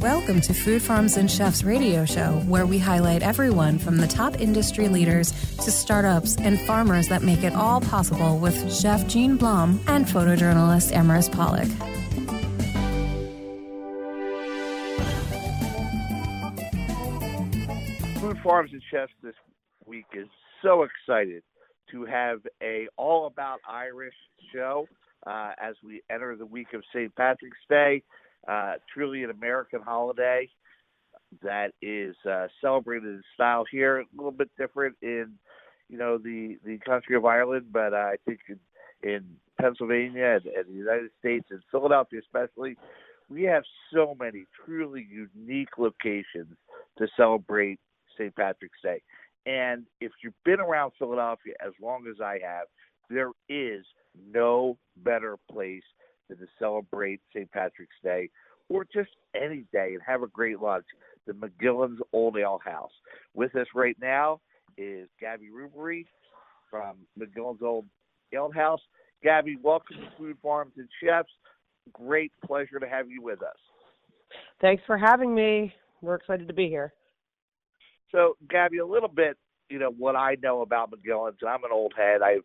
Welcome to Food Farms and Chefs radio show, where we highlight everyone from the top industry leaders to startups and farmers that make it all possible with Chef Jean Blum and photojournalist Amaris Pollock. Food Farms and Chefs this week is so excited to have a all about Irish show uh, as we enter the week of St. Patrick's Day. Uh, truly an American holiday that is uh, celebrated in style here. A little bit different in, you know, the the country of Ireland, but uh, I think in, in Pennsylvania and, and the United States and Philadelphia especially, we have so many truly unique locations to celebrate St. Patrick's Day. And if you've been around Philadelphia as long as I have, there is no better place than to celebrate St. Patrick's Day or just any day and have a great lunch. The McGillin's Olde Ale House. With us right now is Gabby Rubery from McGillin's Olde Ale House. Gabby, welcome to Food Farms and Chefs. Great pleasure to have you with us. Thanks for having me. We're excited to be here. So, Gabby, a little bit, you know, what I know about McGillin's, and I'm an old head. I've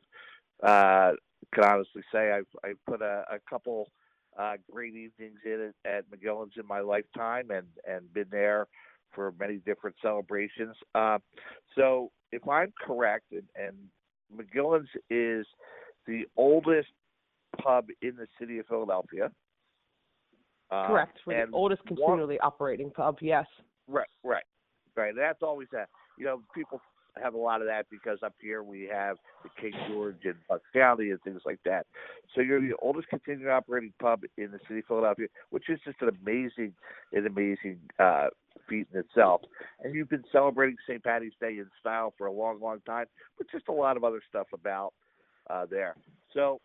uh, can honestly say I've I've put a, a couple uh, great evenings in at, at McGillin's in my lifetime, and and been there for many different celebrations. Uh, so, if I'm correct, and, and McGillin's is the oldest pub in the city of Philadelphia. Uh, Correct. We're the oldest continually one, operating pub. Yes. Right. Right. Right. That's always that. You know, people have a lot of that because up here we have the King George and Bucks County and things like that. So you're the oldest continuing operating pub in the city of Philadelphia, which is just an amazing, an amazing uh, feat in itself. And you've been celebrating St. Patty's Day in style for a long, long time, but just a lot of other stuff about uh, there. So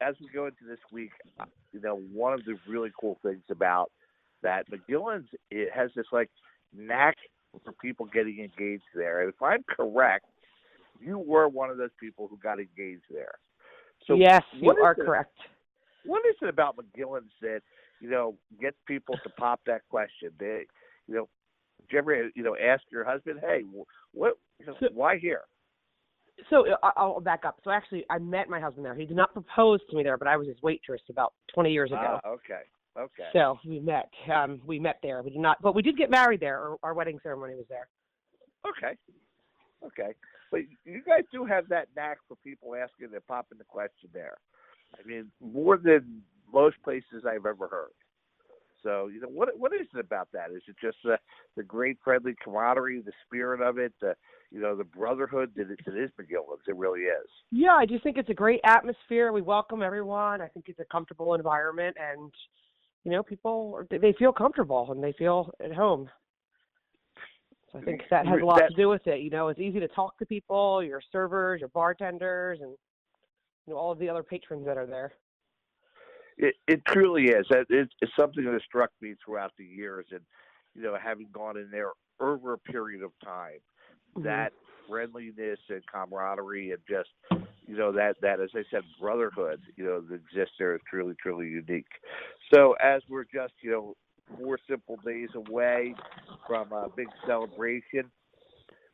as we go into this week, uh, you know, one of the really cool things about that McGillin's it has this like knack for people getting engaged there. And if I'm correct, you were one of those people who got engaged there. So yes, you are it, correct. What is it about McGillin's that you know gets people to pop that question? They, you know, did you ever you know ask your husband, hey, what, so, why here? So uh, I'll back up. So actually, I met my husband there. He did not propose to me there, but I was his waitress about 20 years ago. Ah, okay. Okay. So we met. Um, we met there. We did not, but we did get married there. Our, our wedding ceremony was there. Okay. Okay. But you guys do have that knack for people asking and popping the question there. I mean, more than most places I've ever heard. So you know what what is it about that? Is it just the the great friendly camaraderie, the spirit of it, the you know the brotherhood that it, that is McGillin's? It really is. Yeah, I just think it's a great atmosphere. We welcome everyone. I think it's a comfortable environment, and you know people they feel comfortable and they feel at home. So I think that has a lot that, to do with it. You know, it's easy to talk to people, your servers, your bartenders, and you know all of the other patrons that are there. It, it truly is. It's something that has struck me throughout the years, and you know, having gone in there over a period of time, mm-hmm. that friendliness and camaraderie, and just you know that that as I said, brotherhood, you know, that exists there is truly truly unique. So as we're just you know four simple days away from a big celebration,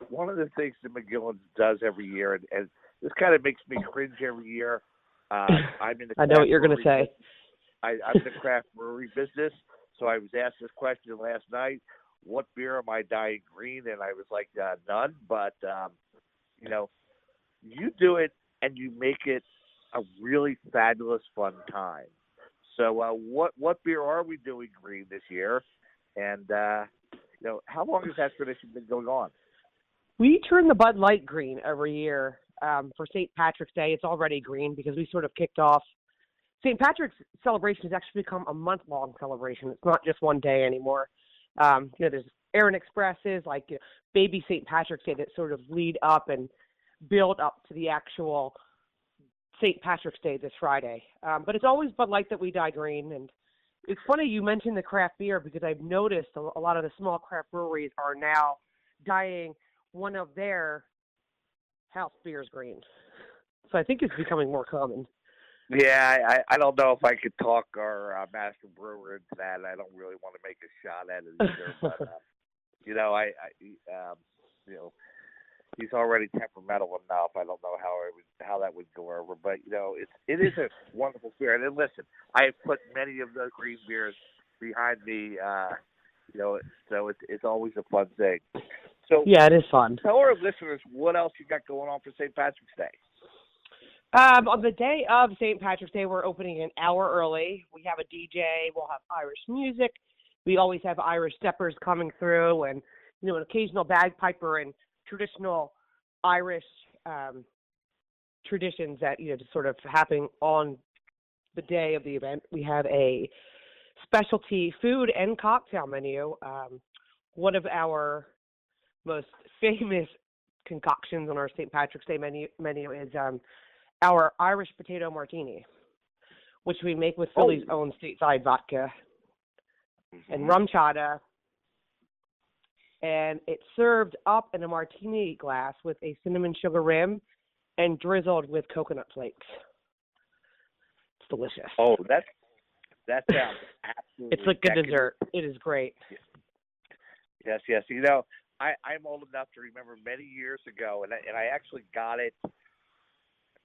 one of the things that McGillin's does every year, and, and this kind of makes me cringe every year. Uh, I'm in the I know what you're going to say. I, I'm in the craft brewery business, so I was asked this question last night: What beer am I dyeing green? And I was like, uh, none. But um, you know, you do it and you make it a really fabulous, fun time. So, uh, what what beer are we doing green this year? And uh, you know, how long has that tradition been going on? We turn the Bud Light green every year um, for St. Patrick's Day. It's already green because we sort of kicked off St. Patrick's celebration has actually become a month long celebration. It's not just one day anymore. Um, you know, there's Erin Expresses like you know, Baby St. Patrick's Day that sort of lead up and build up to the actual St. Patrick's Day this Friday. Um, but it's always Bud Light that we dye green. And it's funny you mentioned the craft beer because I've noticed a, a lot of the small craft breweries are now dyeing one of their house beers green. So I think it's becoming more common. Yeah, I, I don't know if I could talk our uh, master brewer into that. I don't really want to make a shot at it either. but uh, you know, I, I um, you know, he's already temperamental enough. I don't know how it would how that would go over, but you know, it's it is a wonderful beer. And listen, I have put many of the green beers behind me. Uh, you know, so it's it's always a fun thing. So yeah, it is fun. Tell our listeners what else you got going on for St. Patrick's Day. Um, on the day of St. Patrick's Day, we're opening an hour early. We have a DJ. We'll have Irish music. We always have Irish steppers coming through, and you know, an occasional bagpiper and traditional Irish um, traditions that you know just sort of happen on the day of the event. We have a specialty food and cocktail menu. Um, one of our most famous concoctions on our St. Patrick's Day menu menu is um, our Irish potato martini, which we make with Philly's oh. own stateside vodka mm-hmm. and RumChata. And it's served up in a martini glass with a cinnamon sugar rim and drizzled with coconut flakes. It's delicious. Oh, that's that sounds absolutely. it's like a dessert. It is great. Yes, yes. You know, I I'm old enough to remember many years ago, and I, and I actually got it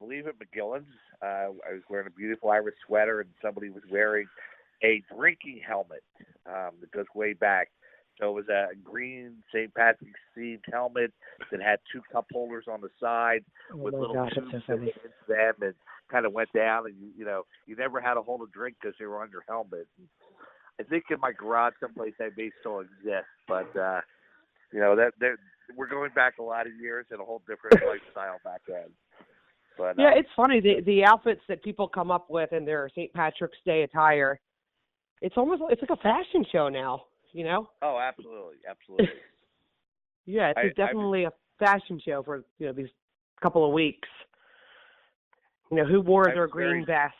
believe at McGillin's. Uh, I was wearing a beautiful Irish sweater, and somebody was wearing a drinking helmet um, that goes way back. So it was a green St. Patrick's themed helmet that had two cup holders on the side oh with little gosh, tubes so into them, and kind of went down. And you, you know, you never had to hold a drink because they were on your helmet. I think in my garage someplace that may still exist, but uh, you know that we're going back a lot of years and a whole different lifestyle back then. But yeah, um, it's funny the the outfits that people come up with in their St. Patrick's Day attire. It's almost it's like a fashion show now, you know? Oh, absolutely, absolutely. yeah, it's I, definitely I, a fashion show for you know these couple of weeks. You know, who wore their green very, vest?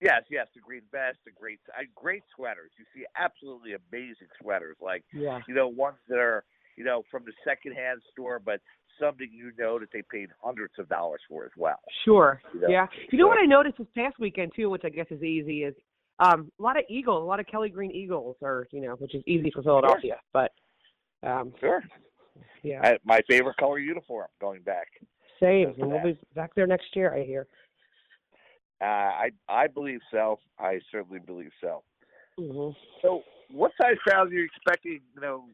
Yes, yes, the green vest, the great, great sweaters. You see absolutely amazing sweaters, like yeah. you know ones that are you know from the secondhand store, but something you know that they paid hundreds of dollars for as well. Sure. You know? Yeah. You know what I noticed this past weekend too, which I guess is easy, is um, a lot of Eagles, a lot of Kelly Green Eagles, are you know, which is easy for Philadelphia. Sure. But um, sure. Yeah. I, my favorite color uniform going back. Same, and we'll be back there next year. I hear. Uh, I I believe so. I certainly believe so. Mm-hmm. So, what size crowd are you expecting? You know,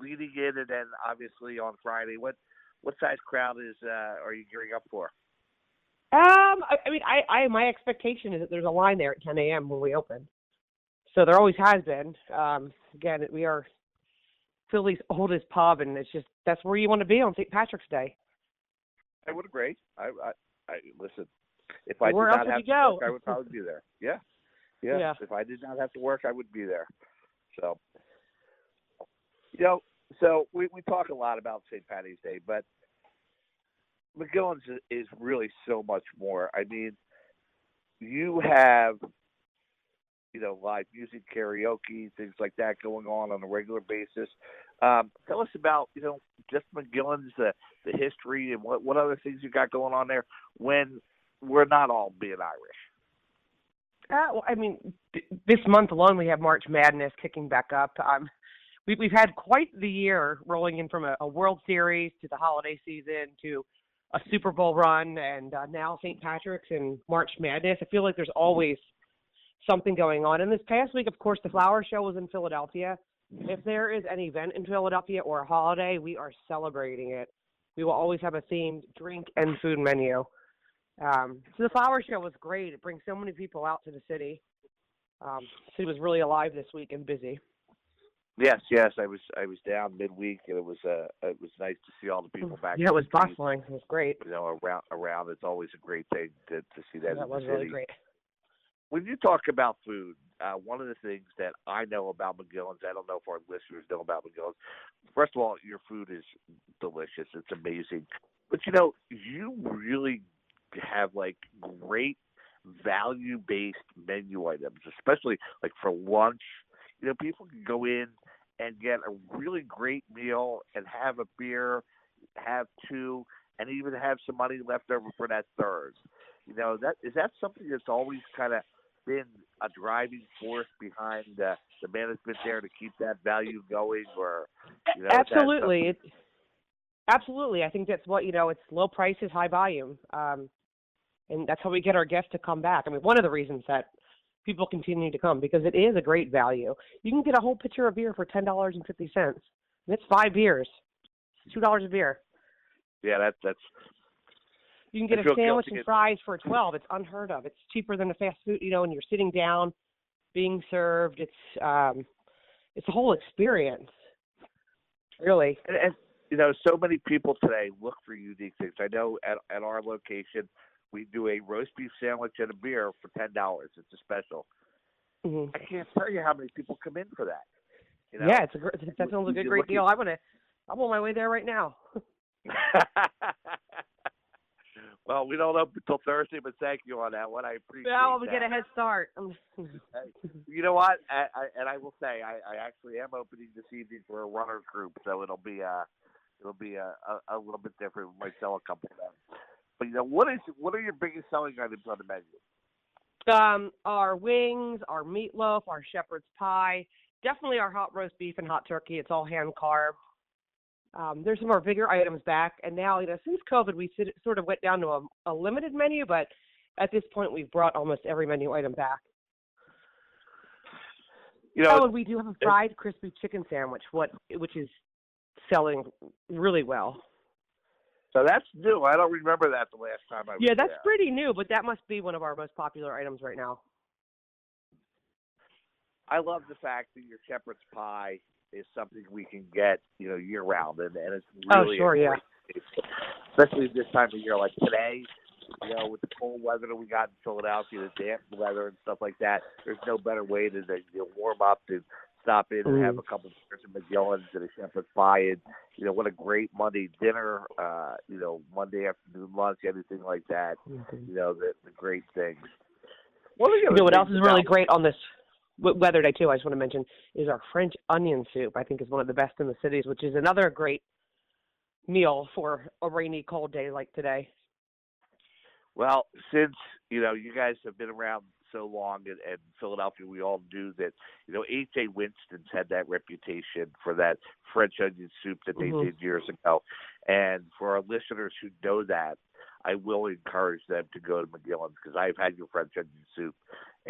leading in, and then obviously on Friday. What what size crowd is uh, are you gearing up for? Um, I, I mean, I, I my expectation is that there's a line there at 10 a.m. when we open. So there always has been. Um, again, we are Philly's oldest pub, and it's just that's where you want to be on St. Patrick's Day. I would agree. I, I, I listen. If I where did not have to go? work, I would probably be there. Yeah. yeah, yeah. If I did not have to work, I would be there. So, you know, so we we talk a lot about St. Patty's Day, but McGillin's is really so much more. I mean, you have you know live music, karaoke, things like that going on on a regular basis. Um, tell us about you know just McGillin's the the history and what what other things you got going on there when we're not all being Irish. Uh, well, I mean, th- this month alone we have March Madness kicking back up. Um, we, we've had quite the year rolling in from a, a World Series to the holiday season to a Super Bowl run and uh, now St. Patrick's and March Madness. I feel like there's always something going on. And this past week, of course, the flower show was in Philadelphia. If there is an event in Philadelphia or a holiday, we are celebrating it. We will always have a themed drink and food menu. Um, so the flower show was great. It brings so many people out to the city. Um, city was really alive this week and busy. Yes, yes, I was I was down midweek, and it was uh it was nice to see all the people back. Yeah, it was bustling. It was great. You know, around around, it's always a great thing to to see that. That was city. really great. When you talk about food, uh, one of the things that I know about McGillin's, I don't know if our listeners know about McGillin's. First of all, your food is delicious. It's amazing, but you know, you really have like great value-based menu items, especially like for lunch. You know, people can go in and get a really great meal and have a beer, have two, and even have some money left over for that third. You know, that is that something that's always kind of been a driving force behind uh, the management there to keep that value going, or you know, absolutely, it, absolutely. I think that's what you know. It's low prices, high volume, um, and that's how we get our guests to come back. I mean, one of the reasons that people continue to come because it is a great value. You can get a whole pitcher of beer for ten dollars and fifty cents. That's five beers, two dollars a beer. Yeah, that's that's. You can get a sandwich and fries for twelve. It's unheard of. It's cheaper than a fast food, you know, and you're sitting down, being served. It's um, it's a whole experience. Really. And, and you know, so many people today look for unique things. I know at at our location, we do a roast beef sandwich and a beer for ten dollars. It's a special. Mm-hmm. I can't tell you how many people come in for that. You know? Yeah, it's a great, that sounds like a great deal. I want to. I'm on my way there right now. well, we don't open until Thursday, but thank you on that one. I appreciate. Well, we get a head start. you know what? I, I, and I will say, I, I actually am opening this evening for a runner group, so it'll be uh it'll be a, a, a little bit different. We might sell a couple of them. But you know, what is what are your biggest selling items on the menu? Um, our wings, our meatloaf, our shepherd's pie, definitely our hot roast beef and hot turkey. It's all hand carved. Um, there's some of our bigger items back, and now you know since COVID, we sort of went down to a, a limited menu, but at this point, we've brought almost every menu item back. You know, oh, and we do have a fried crispy chicken sandwich, what which is selling really well. So that's new. I don't remember that the last time I was Yeah, that's there. pretty new, but that must be one of our most popular items right now. I love the fact that your shepherd's pie is something we can get, you know, year round, and, and it's really Oh, really sure, yeah. especially this time of year, like today. You know, with the cold weather that we got in Philadelphia, the damp weather and stuff like that, there's no better way to, to warm up and stop in and have Mm. a couple of beers at McGillin's and a shepherd's pie, and you know, what a great Monday dinner. Uh, you know, Monday afternoon lunch, anything like that. You know, the the great things. One of the You know what else things is really great on this weather day too? I just want to mention is our French onion soup. I think is one of the best in the cities, which is another great meal for a rainy, cold day like today. Well, since you know you guys have been around so long in, in Philadelphia, we all knew that you know H.A. Winston's had that reputation for that French onion soup that they Mhm. did years ago. And for our listeners who know that, I will encourage them to go to McGillin's because I've had your French onion soup,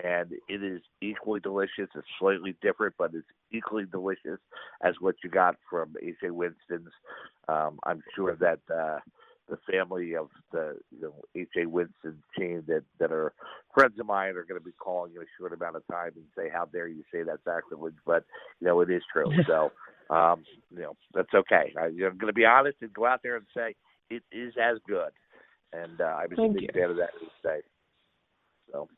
and it is equally delicious. It's slightly different, but it's equally delicious as what you got from H.A. Winston's. Um, I'm sure that. uh the family of the you know H.A. Winston team that that are friends of mine are going to be calling in a short amount of time and say, "How dare you say that's sacrilege?" But you know it is true. so um, you know that's okay. I, I'm going to be honest and go out there and say it is as good. And uh, I was Thank a big fan of that this day. So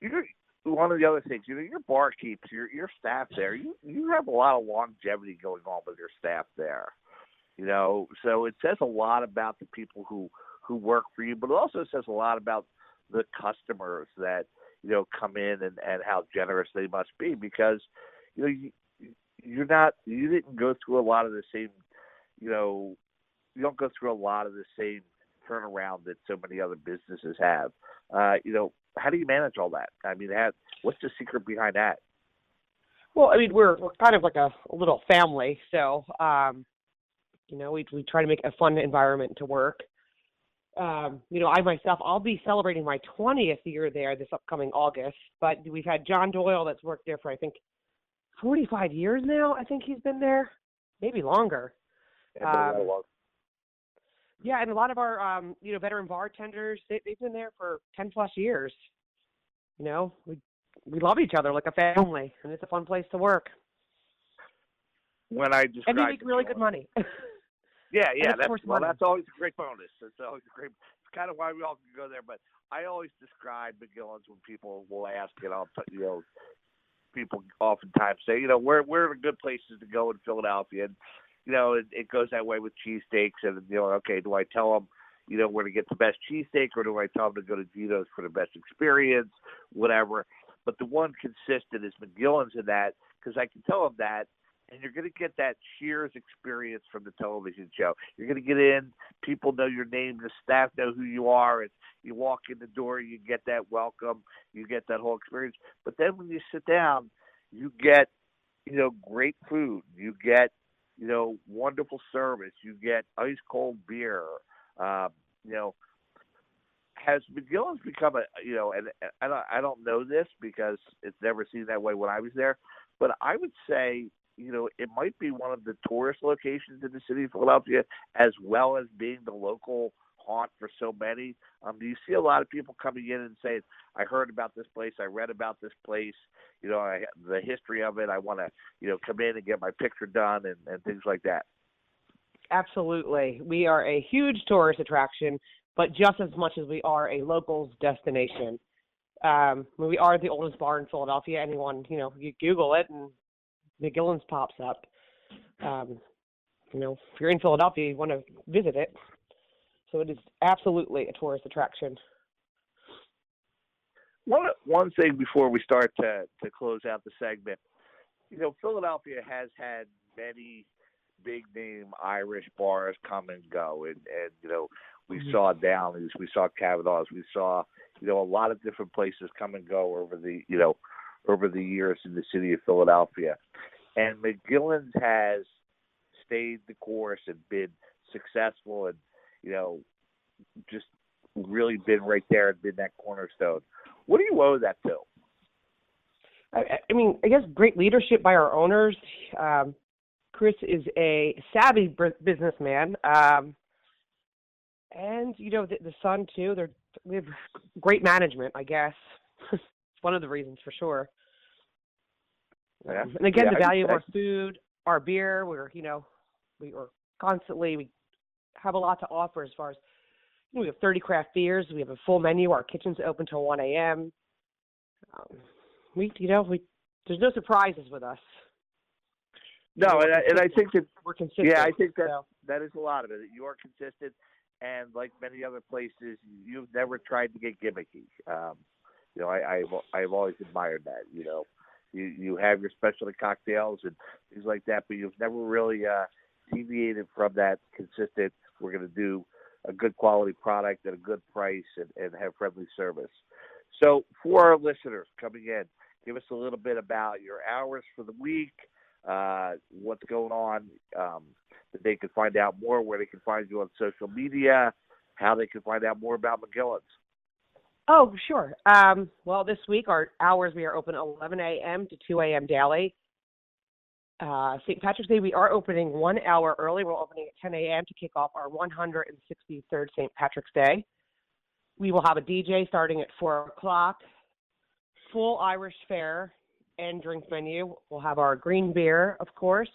you're one of the other things, you know, your barkeeps, your your staff there, you you have a lot of longevity going on with your staff there you know? So it says a lot about the people who who work for you but it also says a lot about the customers that you know come in and and how generous they must be because you know you, you're not you didn't go through a lot of the same you know you don't go through a lot of the same turnaround that so many other businesses have. Uh you know how do you manage all that? I mean how, what's the secret behind that? Well, I mean, we're we're kind of like a, a little family, so um, you know, we we try to make a fun environment to work. Um, you know, I myself, I'll be celebrating my 20th year there this upcoming August. But we've had John Doyle that's worked there for I think 45 years now. I think he's been there, maybe longer. And Um, Yeah, and a lot of our um, you know veteran bartenders they, they've been there for 10 plus years. You know, we we love each other like a family, and it's a fun place to work. when i described And you make really good money. Yeah, yeah, that's course well, money. that's always a great bonus. That's always a great. It's kind of why we all can go there. But I always describe McGillin's when people will ask, and I'll t- you know, people oftentimes say, you know, where where are the good places to go in Philadelphia? And you know, it, it goes that way with cheesesteaks, and you know, okay, do I tell them, you know, where to get the best cheesesteak, or do I tell them to go to Geno's for the best experience, whatever? But the one consistent is McGillin's in that because I can tell them that and you're going to get that Cheers experience from the television show. You're going to get in, people know your name, the staff know who you are, and you walk in the door, you get that welcome, you get that whole experience. But then when you sit down, you get, you know, great food, you get, you know, wonderful service, you get ice cold beer, uh, you know. Has McGillin's become a you know, and I don't I don't know this because it's never seen that way when I was there, but I would say you know, it might be one of the tourist locations in the city of Philadelphia, as well as being the local haunt for so many. Um, do you see a lot of people coming in and saying, "I heard about this place, I read about this place, you know, I, the history of it. I want to, you know, come in and get my picture done and, and things like that." Absolutely, we are a huge tourist attraction, but just as much as we are a locals destination. Um, we are the oldest bar in Philadelphia. Anyone, you know, you Google it and McGillin's pops up. Um, you know, if you're in Philadelphia, you want to visit it. So it is absolutely a tourist attraction. One one thing before we start to to close out the segment, you know, Philadelphia has had many big name Irish bars come and go, and and you know we mm-hmm. saw Downey's, we saw Kavanaugh's, we saw you know a lot of different places come and go over the you know over the years in the city of Philadelphia. And McGillin's has stayed the course and been successful and, you know, just really been right there and been that cornerstone. What do you owe that to? I, mean, I guess great leadership by our owners. Um, Chris is a savvy businessman, um, and you know the, the son too. They're we have great management, I guess. it's one of the reasons for sure. Yeah. And again, yeah, the value of our food, our beer, we're you know, we are constantly we have a lot to offer as far as you know, we have 30 craft beers. We have a full menu. Our kitchen's open till 1 a.m. Um, we, you know, we there's no surprises with us. No, and I, and I think that we're consistent. Yeah, I think that so. that is a lot of it. You are consistent, and like many other places, you've never tried to get gimmicky. Um, you know, I, I've I've always admired that. You know, you you have your specialty cocktails and things like that, but you've never really uh, deviated from that consistent. We're going to do a good quality product at a good price and, and have friendly service. So for our listeners coming in, give us a little bit about your hours for the week, uh, what's going on, um, that they can find out more, where they can find you on social media, how they can find out more about McGillin's. Oh, sure. Um, well, this week our hours we are open 11 a.m. to 2 a.m. daily. Uh, St. Patrick's Day we are opening one hour early. We're opening at 10 a.m. to kick off our 163rd St. Patrick's Day. We will have a DJ starting at 4 o'clock. Full Irish fare and drink menu. We'll have our green beer, of course.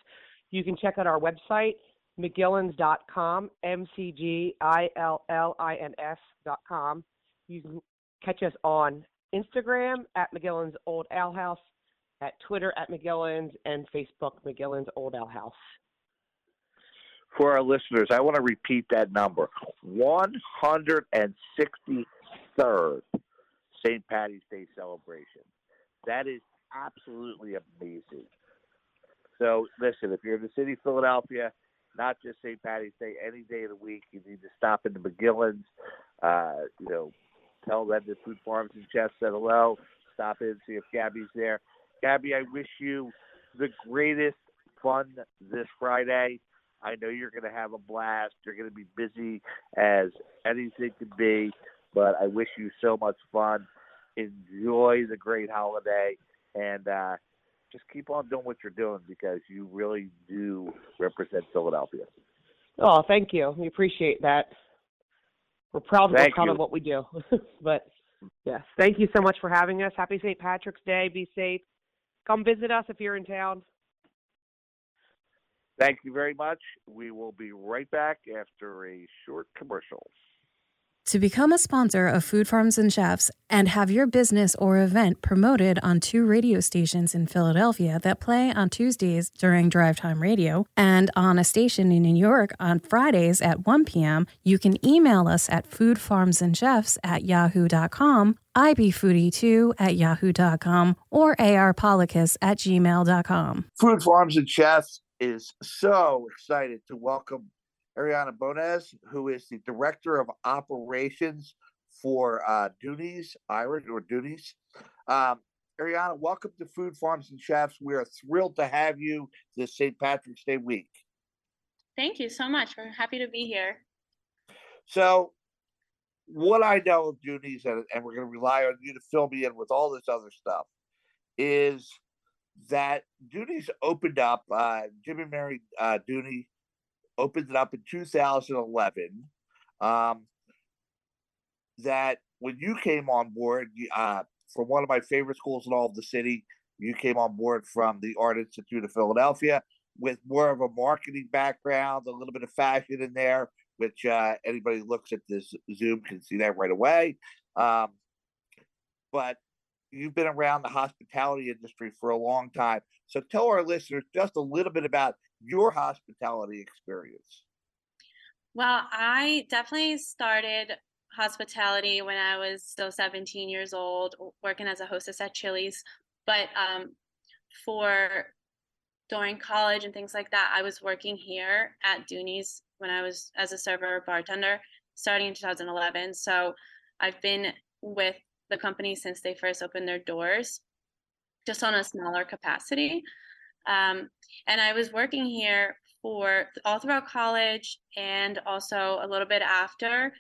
You can check out our website, mcgillins.com, M-C-G-I-L-L-I-N-S.com. You can Catch us on Instagram at McGillin's Olde Ale House, at Twitter at McGillin's, and Facebook McGillin's Olde Ale House. For our listeners, I want to repeat that number 163rd St. Patty's Day celebration. That is absolutely amazing. So, listen, if you're in the city of Philadelphia, not just St. Patty's Day, any day of the week, you need to stop into McGillin's. Uh, you know, tell them that Food and Jeff said hello. Stop in, see if Gabby's there. Gabby, I wish you the greatest fun this Friday. I know you're going to have a blast. You're going to be busy as anything can be, but I wish you so much fun. Enjoy the great holiday and uh, just keep on doing what you're doing because you really do represent Philadelphia. Oh, thank you. We appreciate that. We're proud, we're proud of what we do. but yes, thank you so much for having us. Happy St. Patrick's Day. Be safe. Come visit us if you're in town. Thank you very much. We will be right back after a short commercial. To become a sponsor of Food Farms and Chefs and have your business or event promoted on two radio stations in Philadelphia that play on Tuesdays during drive time radio and on a station in New York on Fridays at 1 p.m., you can email us at foodfarmsandchefs at yahoo.com, ibfoodie2 at yahoo.com, or arpolicus at gmail.com. Food Farms and Chefs is so excited to welcome Ariana Bonnes, who is the Director of Operations for uh, Dooney's Irish or Dooney's. Um, Ariana, welcome to Food Farms and Chefs. We are thrilled to have you this St. Patrick's Day week. Thank you so much. We're happy to be here. So, what I know of Dooney's, and, and we're going to rely on you to fill me in with all this other stuff, is that Dooney's opened up. Uh, Jim and Mary uh, Dooney opened it up in 2011. Um, that when you came on board, uh, from one of my favorite schools in all of the city, you came on board from the Art Institute of Philadelphia with more of a marketing background, a little bit of fashion in there, which uh, anybody looks at this Zoom can see that right away. Um, but you've been around the hospitality industry for a long time. So tell our listeners just a little bit about your hospitality experience? Well, I definitely started hospitality when I was still 17 years old, working as a hostess at Chili's. But um, for during college and things like that, I was working here at Dooney's when I was as a server bartender starting in 2011. So I've been with the company since they first opened their doors, just on a smaller capacity. Um, and I was working here for all throughout college and also a little bit after.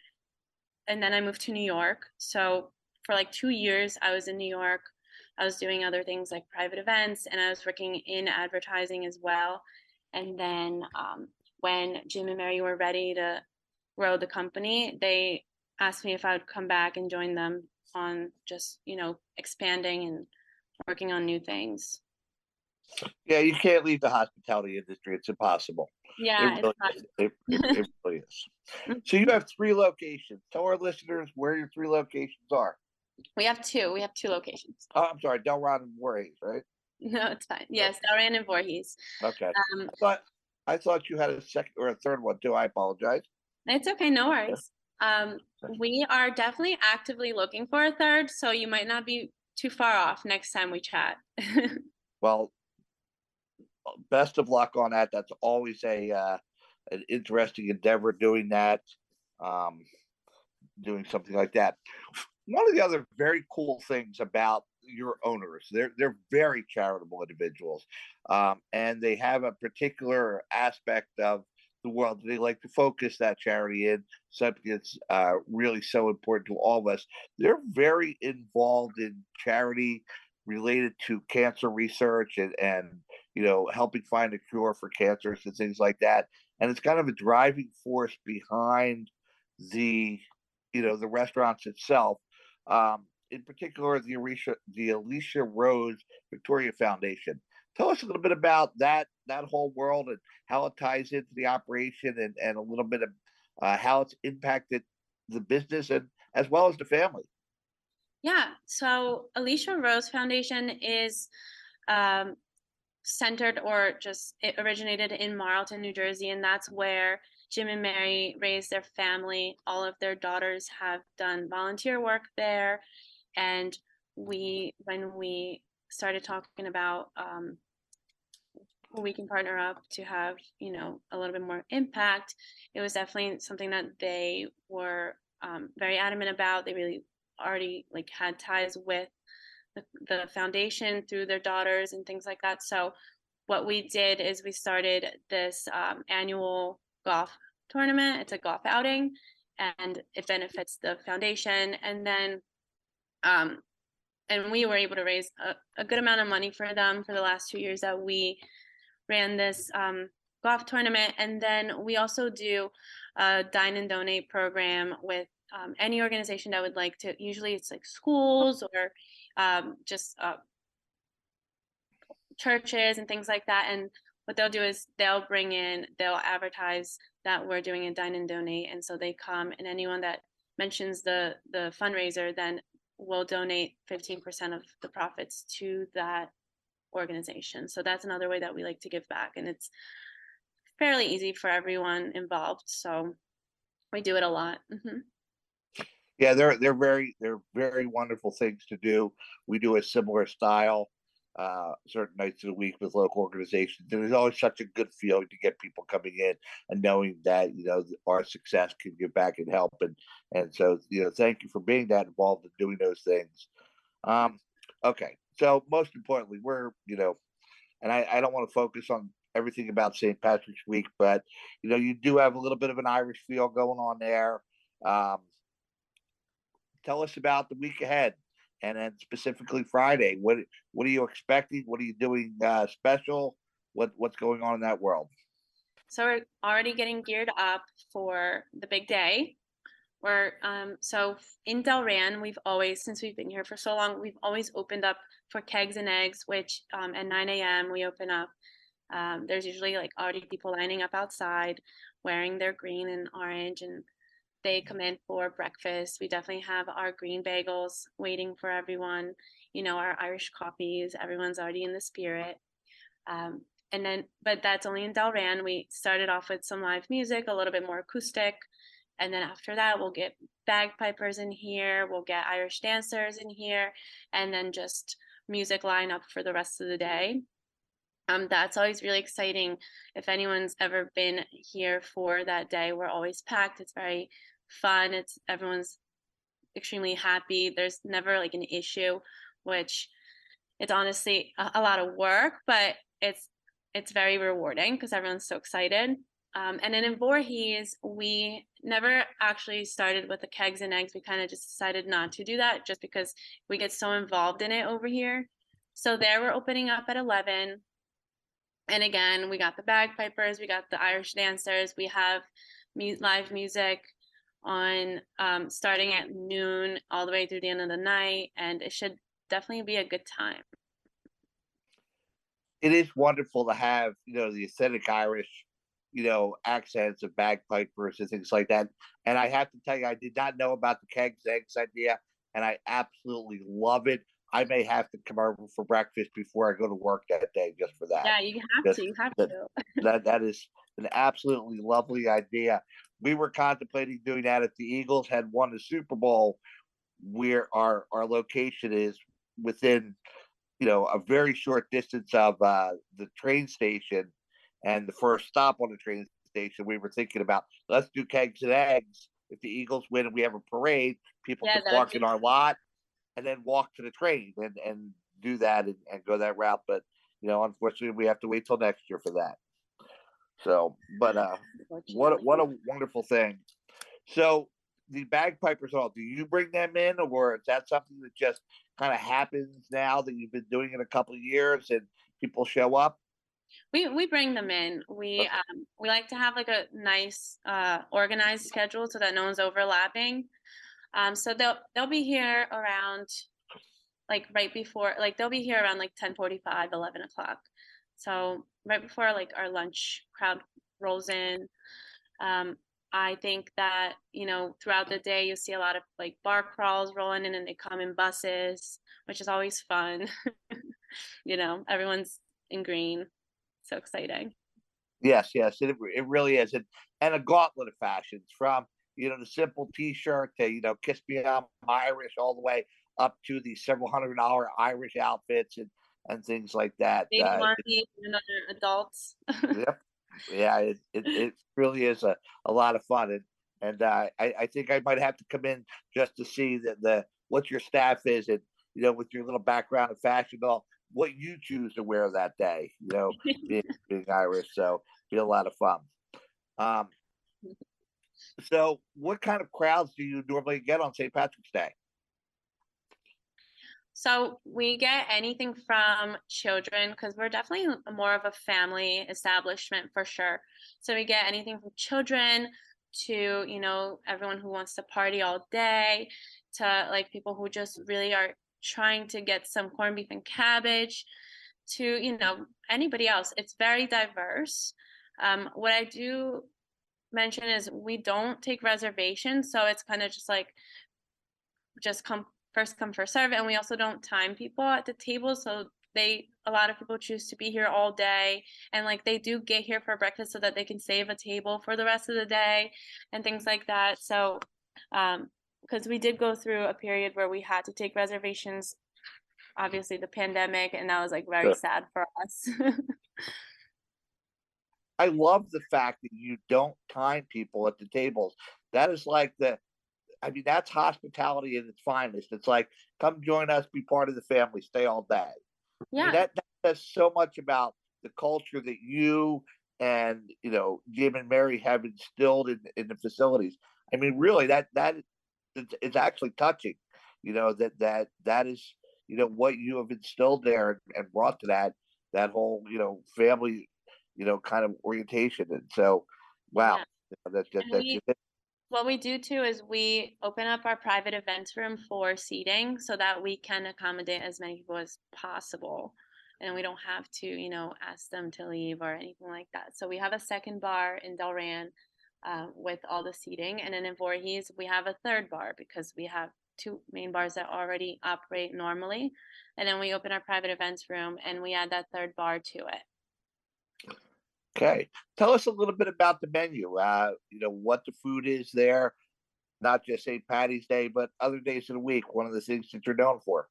And then I moved to New York. So for like two years, I was in New York. I was doing other things like private events and I was working in advertising as well. And then um, when Jim and Mary were ready to grow the company, they asked me if I would come back and join them on just, you know, expanding and working on new things. Yeah, you can't leave the hospitality industry. It's impossible. Yeah, it really, is. It, it, it really is. So you have three locations. Tell our listeners where your three locations are. We have two. We have two locations. Oh, I'm sorry, Delran and Voorhees, right? No, it's fine. Yes, Delran and Voorhees. Okay. Um, I thought I thought you had a second or a third one too. I apologize. It's okay. No worries. Um, we are definitely actively looking for a third, so you might not be too far off next time we chat. well, best of luck on that. That's always a uh, an interesting endeavor doing that, um, doing something like that. One of the other very cool things about your owners, they're they're very charitable individuals, um, and they have a particular aspect of the world they like to focus that charity in something that's uh, really so important to all of us. They're very involved in charity related to cancer research and, and you know helping find a cure for cancers and things like that. And it's kind of a driving force behind the you know the restaurants itself um, in particular the alicia the alicia rose victorious foundation. Tell us a little bit about that that whole world and how it ties into the operation and, and a little bit of uh, how it's impacted the business and as well as the family. Yeah. So Alicia Rose Foundation is um, centered or just it originated in Marlton, New Jersey, and that's where Jim and Mary raised their family. All of their daughters have done volunteer work there, and we when we started talking about um, we can partner up to have you know a little bit more impact, it was definitely something that they were um, very adamant about. They really already like had ties with the, foundation through their daughters and things like that. So what we did is we started this um, annual golf tournament. It's a golf outing, and it benefits the foundation. And then, um, and we were able to raise a, a, good amount of money for them for the last two years that we ran this um, golf tournament. And then we also do a dine and donate program with um, any organization that would like to usually it's like schools or um, just uh, churches and things like that and what they'll do is they'll bring in they'll advertise that we're doing a dine and donate and so they come and anyone that mentions the the fundraiser, then we'll donate 15% of the profits to that organization. So that's another way that we like to give back. And it's fairly easy for everyone involved. So we do it a lot. Mm-hmm. Yeah, they're they're very they're very wonderful things to do. We do a similar style uh, certain nights of the week with local organizations. It's always such a good feeling to get people coming in and knowing that you know our success can give back and help. And and so you know, thank you for being that involved in doing those things. Um, okay, so most importantly, we're you know, and I, I don't want to focus on everything about St. Patrick's Week, but you know, you do have a little bit of an Irish feel going on there. Um, tell us about the week ahead and then specifically Friday. What what are you expecting? What are you doing uh, special? What what's going on in that world? So we're already getting geared up for the big day. We're um, so in Delran, we've always since we've been here for so long, we've always opened up for kegs and eggs, which um, at 9 a.m. we open up. Um, there's usually like already people lining up outside, wearing their green and orange and they come in for breakfast. We definitely have our green bagels waiting for everyone, you know, our Irish coffees. Everyone's already in the spirit. Um, and then, but that's only in Delran. We started off with some live music, a little bit more acoustic. And then after that, we'll get bagpipers in here, we'll get Irish dancers in here, and then just music lineup for the rest of the day. Um, that's always really exciting. If anyone's ever been here for that day, we're always packed. It's very fun. It's everyone's extremely happy. There's never like an issue, which it's honestly a, a lot of work, but it's it's very rewarding because everyone's so excited. Um, and then in Voorhees, we never actually started with the kegs and eggs. We kind of just decided not to do that just because we get so involved in it over here. So there we're opening up at 11. And again, we got the bagpipers, we got the Irish dancers, we have mu- live music, on um, starting at noon all the way through the end of the night, and it should definitely be a good time. It is wonderful to have, you know, the authentic Irish, you know, accents of bagpipers and things like that. And I have to tell you, I did not know about the kegs eggs idea, and I absolutely love it. I may have to come over for breakfast before I go to work that day just for that. Yeah, you have to. You have that, to. that that is an absolutely lovely idea we were contemplating doing that if the Eagles had won the Super Bowl, where our our location is within, you know, a very short distance of uh, the train station, and the first stop on the train station. We were thinking about let's do kegs and eggs. If the Eagles win and we have a parade, people yeah, can park in our lot and then walk to the train and, and do that and, and go that route. But you know, unfortunately, we have to wait till next year for that. So, but uh, what a, what a wonderful thing. So the bagpipers, all do you bring them in, or is that something that just kind of happens now that you've been doing it a couple of years and people show up? We we bring them in. We okay. um, we like to have like a nice uh, organized schedule so that no one's overlapping. Um, so they'll they'll be here around like right before like they'll be here around like 10 45 11 o'clock so right before like our lunch crowd rolls in, um, I think that you know throughout the day you see a lot of like bar crawls rolling in, and they come in buses, which is always fun. you know, everyone's in green, so exciting. Yes, yes, it it really is, and and a gauntlet of fashions from you know the simple T-shirt to you know kiss me I'm Irish all the way up to the several hundred dollar Irish outfits and and things like that. Baby uh, Margie and other adults. yep. Yeah, it, it, it really is a, a lot of fun. And and uh, I, I think I might have to come in just to see that the what your staff is and you know with your little background in fashion and all what you choose to wear that day. You know, being, being Irish, so be a lot of fun. Um, so, what kind of crowds do you normally get on St. Patrick's Day? So we get anything from children because we're definitely more of a family establishment for sure. So we get anything from children to, you know, everyone who wants to party all day to like people who just really are trying to get some corned beef and cabbage to, you know, anybody else. It's very diverse. Um, what I do mention is we don't take reservations, so it's kind of just like just come first come first serve, and we also don't time people at the table, so they a lot of people choose to be here all day and like they do get here for breakfast so that they can save a table for the rest of the day and things like that so um because we did go through a period where we had to take reservations obviously the pandemic and that was like very Sure. sad for us I love the fact that you don't time people at the tables. That is like the, I mean, that's hospitality at its finest. It's like, come join us, be part of the family, stay all day. Yeah that, that says so much about the culture that you and you know Jim and Mary have instilled in, in the facilities. I mean, really, that that it's, it's actually touching. You know that that that is you know what you have instilled there and, brought to that that whole you know family you know kind of orientation. And so, wow, Yeah. you know, that, that, that's we-. What we do too is we open up our private events room for seating so that we can accommodate as many people as possible. And we don't have to, you know, ask them to leave or anything like that. So we have a second bar in Delran uh, with all the seating. And then in Voorhees, we have a third bar because we have two main bars that already operate normally. And then we open our private events room and we add that third bar to it. Okay. Tell us a little bit about the menu. Uh, you know, what the food is there, not just St. Patty's Day, but other days of the week. One of the things that you're known for.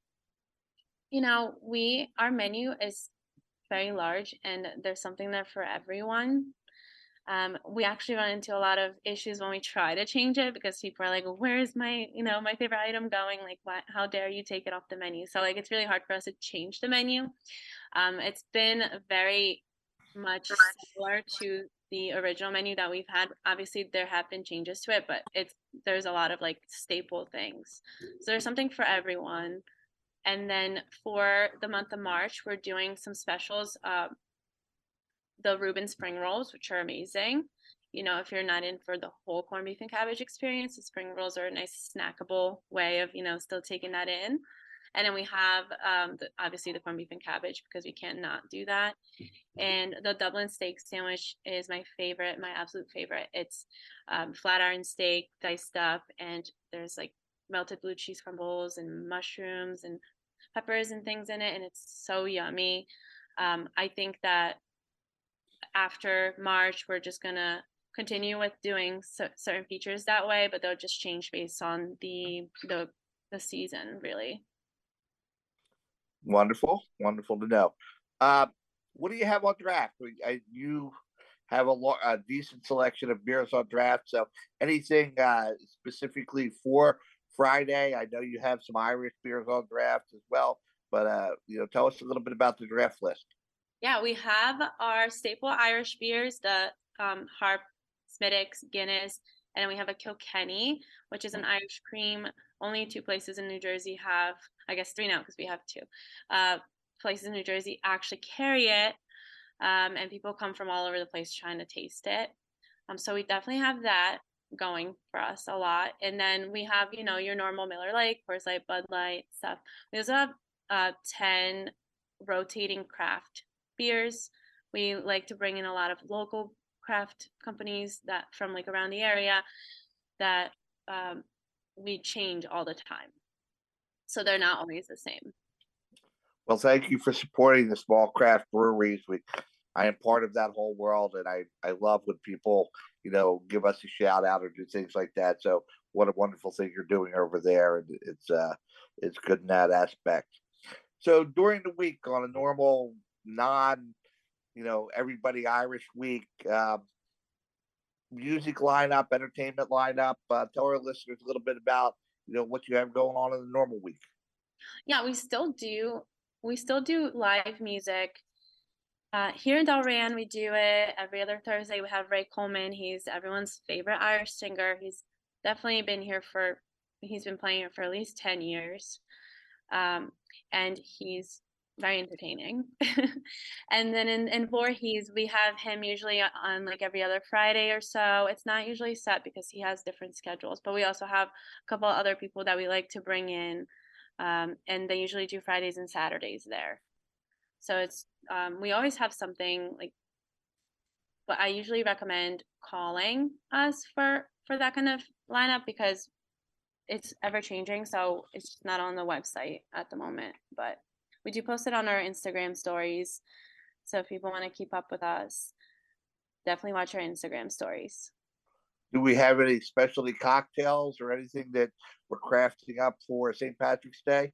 you know we our menu is very large and there's something there for everyone um, we actually run into a lot of issues when we try to change it because people are like where is my you know my favorite item going like what how dare you take it off the menu so like it's really hard for us to change the menu um, it's been very much similar to the original menu that we've had obviously there have been changes to it but it's there's a lot of like staple things so there's something for everyone and then for the month of March, we're doing some specials. Uh, the Reuben spring rolls, which are amazing. You know, if you're not in for the whole corned beef and cabbage experience, the spring rolls are a nice snackable way of, you know, still taking that in. And then we have um, the, obviously the corned beef and cabbage because we can't not do that. And the Dublin steak sandwich is my favorite, my absolute favorite. It's um, flat iron steak diced up, and there's like melted blue cheese crumbles and mushrooms and peppers and things in it, and it's so yummy. Um, I think that after March, we're just gonna continue with doing cer- certain features that way, but they'll just change based on the the the season, really. Wonderful, wonderful to know. Uh, what do you have on draft? I, you have a, lo- a decent selection of beers on draft. So, anything uh, specifically for Friday? I know you have some Irish beers on draft as well, but uh, you know, tell us a little bit about the draft list. Yeah, we have our staple Irish beers, the um, Harp, Smithwick's, Guinness, and we have a Kilkenny, which is an Irish cream. Only two places in New Jersey have, I guess three now because we have two uh, places in New Jersey actually carry it, um, and people come from all over the place trying to taste it. Um, so we definitely have that going for us a lot. And then we have, you know, your normal Miller Lite, Coors Light, Bud Light stuff. We also have uh, 10 rotating craft beers. We like to bring in a lot of local craft companies that from like around the area that um, we change all the time. So they're not always the same. Well, thank you for supporting the small craft breweries. We, I am part of that whole world, and I I love when people you know give us a shout out or do things like that. So what a wonderful thing you're doing over there, and it's uh it's good in that aspect. So during the week on a normal non, you know, everybody Irish week, um, music lineup, entertainment lineup. Uh, tell our listeners a little bit about you know what you have going on in the normal week. Yeah, we still do. We still do live music. Uh, here in Delran, we do it every other Thursday. We have Ray Coleman. He's everyone's favorite Irish singer. He's definitely been here for. He's been playing it for at least ten years, um, and he's very entertaining. and then in in Voorhees, we have him usually on like every other Friday or so. It's not usually set because he has different schedules, but we also have a couple other people that we like to bring in um, and they usually do Fridays and Saturdays there. So it's um, we always have something like but I usually recommend calling us for for that kind of lineup because it's ever changing. So it's not on the website at the moment, but we do post it on our Instagram stories. So if people want to keep up with us, definitely watch our Instagram stories. Do we have any specialty cocktails or anything that we're crafting up for St. Patrick's Day?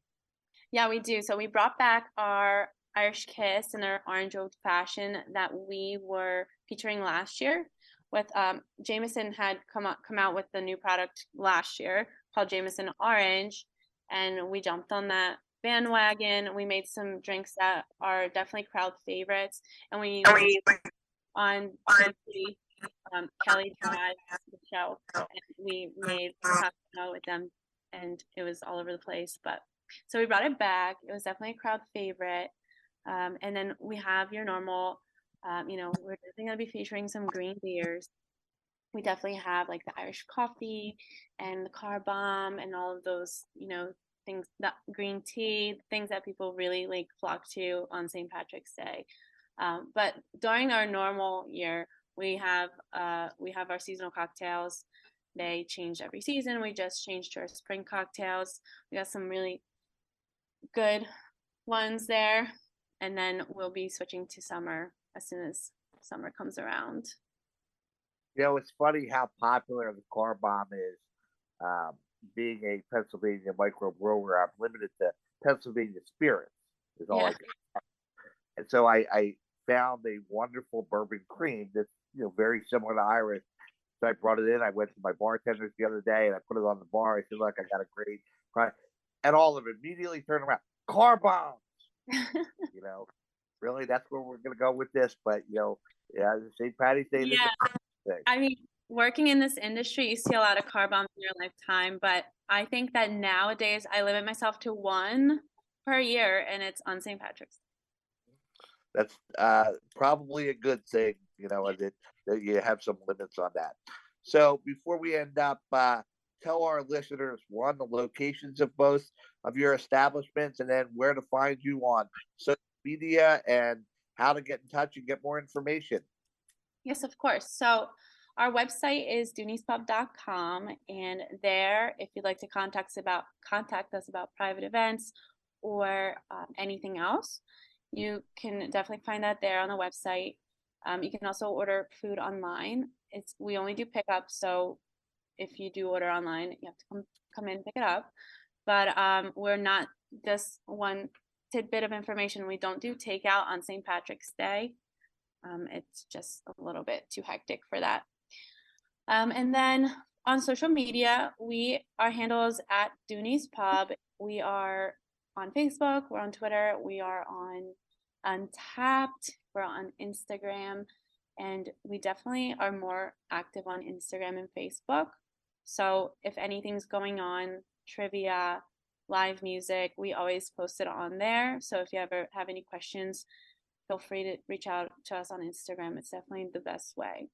Yeah, we do. So we brought back our Irish Kiss and our Orange Old Fashioned that we were featuring last year. With um, Jameson had come out come out with the new product last year called Jameson Orange, and we jumped on that bandwagon. We made some drinks that are definitely crowd favorites, and we on um, Kelly had the show, and we made a with them, and it was all over the place. But so we brought it back. It was definitely a crowd favorite. Um, and then we have your normal, um, you know, we're definitely going to be featuring some green beers. We definitely have like the Irish coffee and the car bomb and all of those, you know, things that green tea, things that people really like flock to on St. Patrick's Day. Um, but during our normal year, we have uh, we have our seasonal cocktails. They change every season. We just changed to our spring cocktails. We got some really good ones there and then we'll be switching to summer as soon as summer comes around. You know, it's funny how popular the car bomb is. Um, being a Pennsylvania micro brewer, I'm limited to Pennsylvania spirits. Is all yeah. I can. And so I, I found a wonderful bourbon cream that's you know very similar to Irish. So I brought it in. I went to my bartenders the other day and I put it on the bar. I said, "Look, I got a great price," and all of them immediately turned around. Car bomb you know, really, that's where we're going to go with this. But you know, yeah, St. Patty's Day. Yeah. I mean, working in this industry, you see a lot of car bombs in your lifetime, but I think that nowadays I limit myself to one per year, and it's on St. Patrick's. That's uh, probably a good thing, you know, that, that you have some limits on that. So before we end up, uh, tell our listeners one the locations of both of your establishments and then where to find you on social media and how to get in touch and get more information yes of course so our website is dooneyspub.com and there if you'd like to contact us about contact us about private events or um, anything else you can definitely find that there on the website um, you can also order food online it's we only do pickup so if you do order online, you have to come come in pick it up. But um, we're not just one tidbit of information. We don't do takeout on St. Patrick's Day. Um, it's just a little bit too hectic for that. Um, and then on social media, we our handle is at Dooney's Pub. We are on Facebook. We're on Twitter. We are on Untappd, We're on Instagram, and we definitely are more active on Instagram and Facebook. So if anything's going on, trivia, live music, we always post it on there. So if you ever have any questions, feel free to reach out to us on Instagram. It's definitely the best way.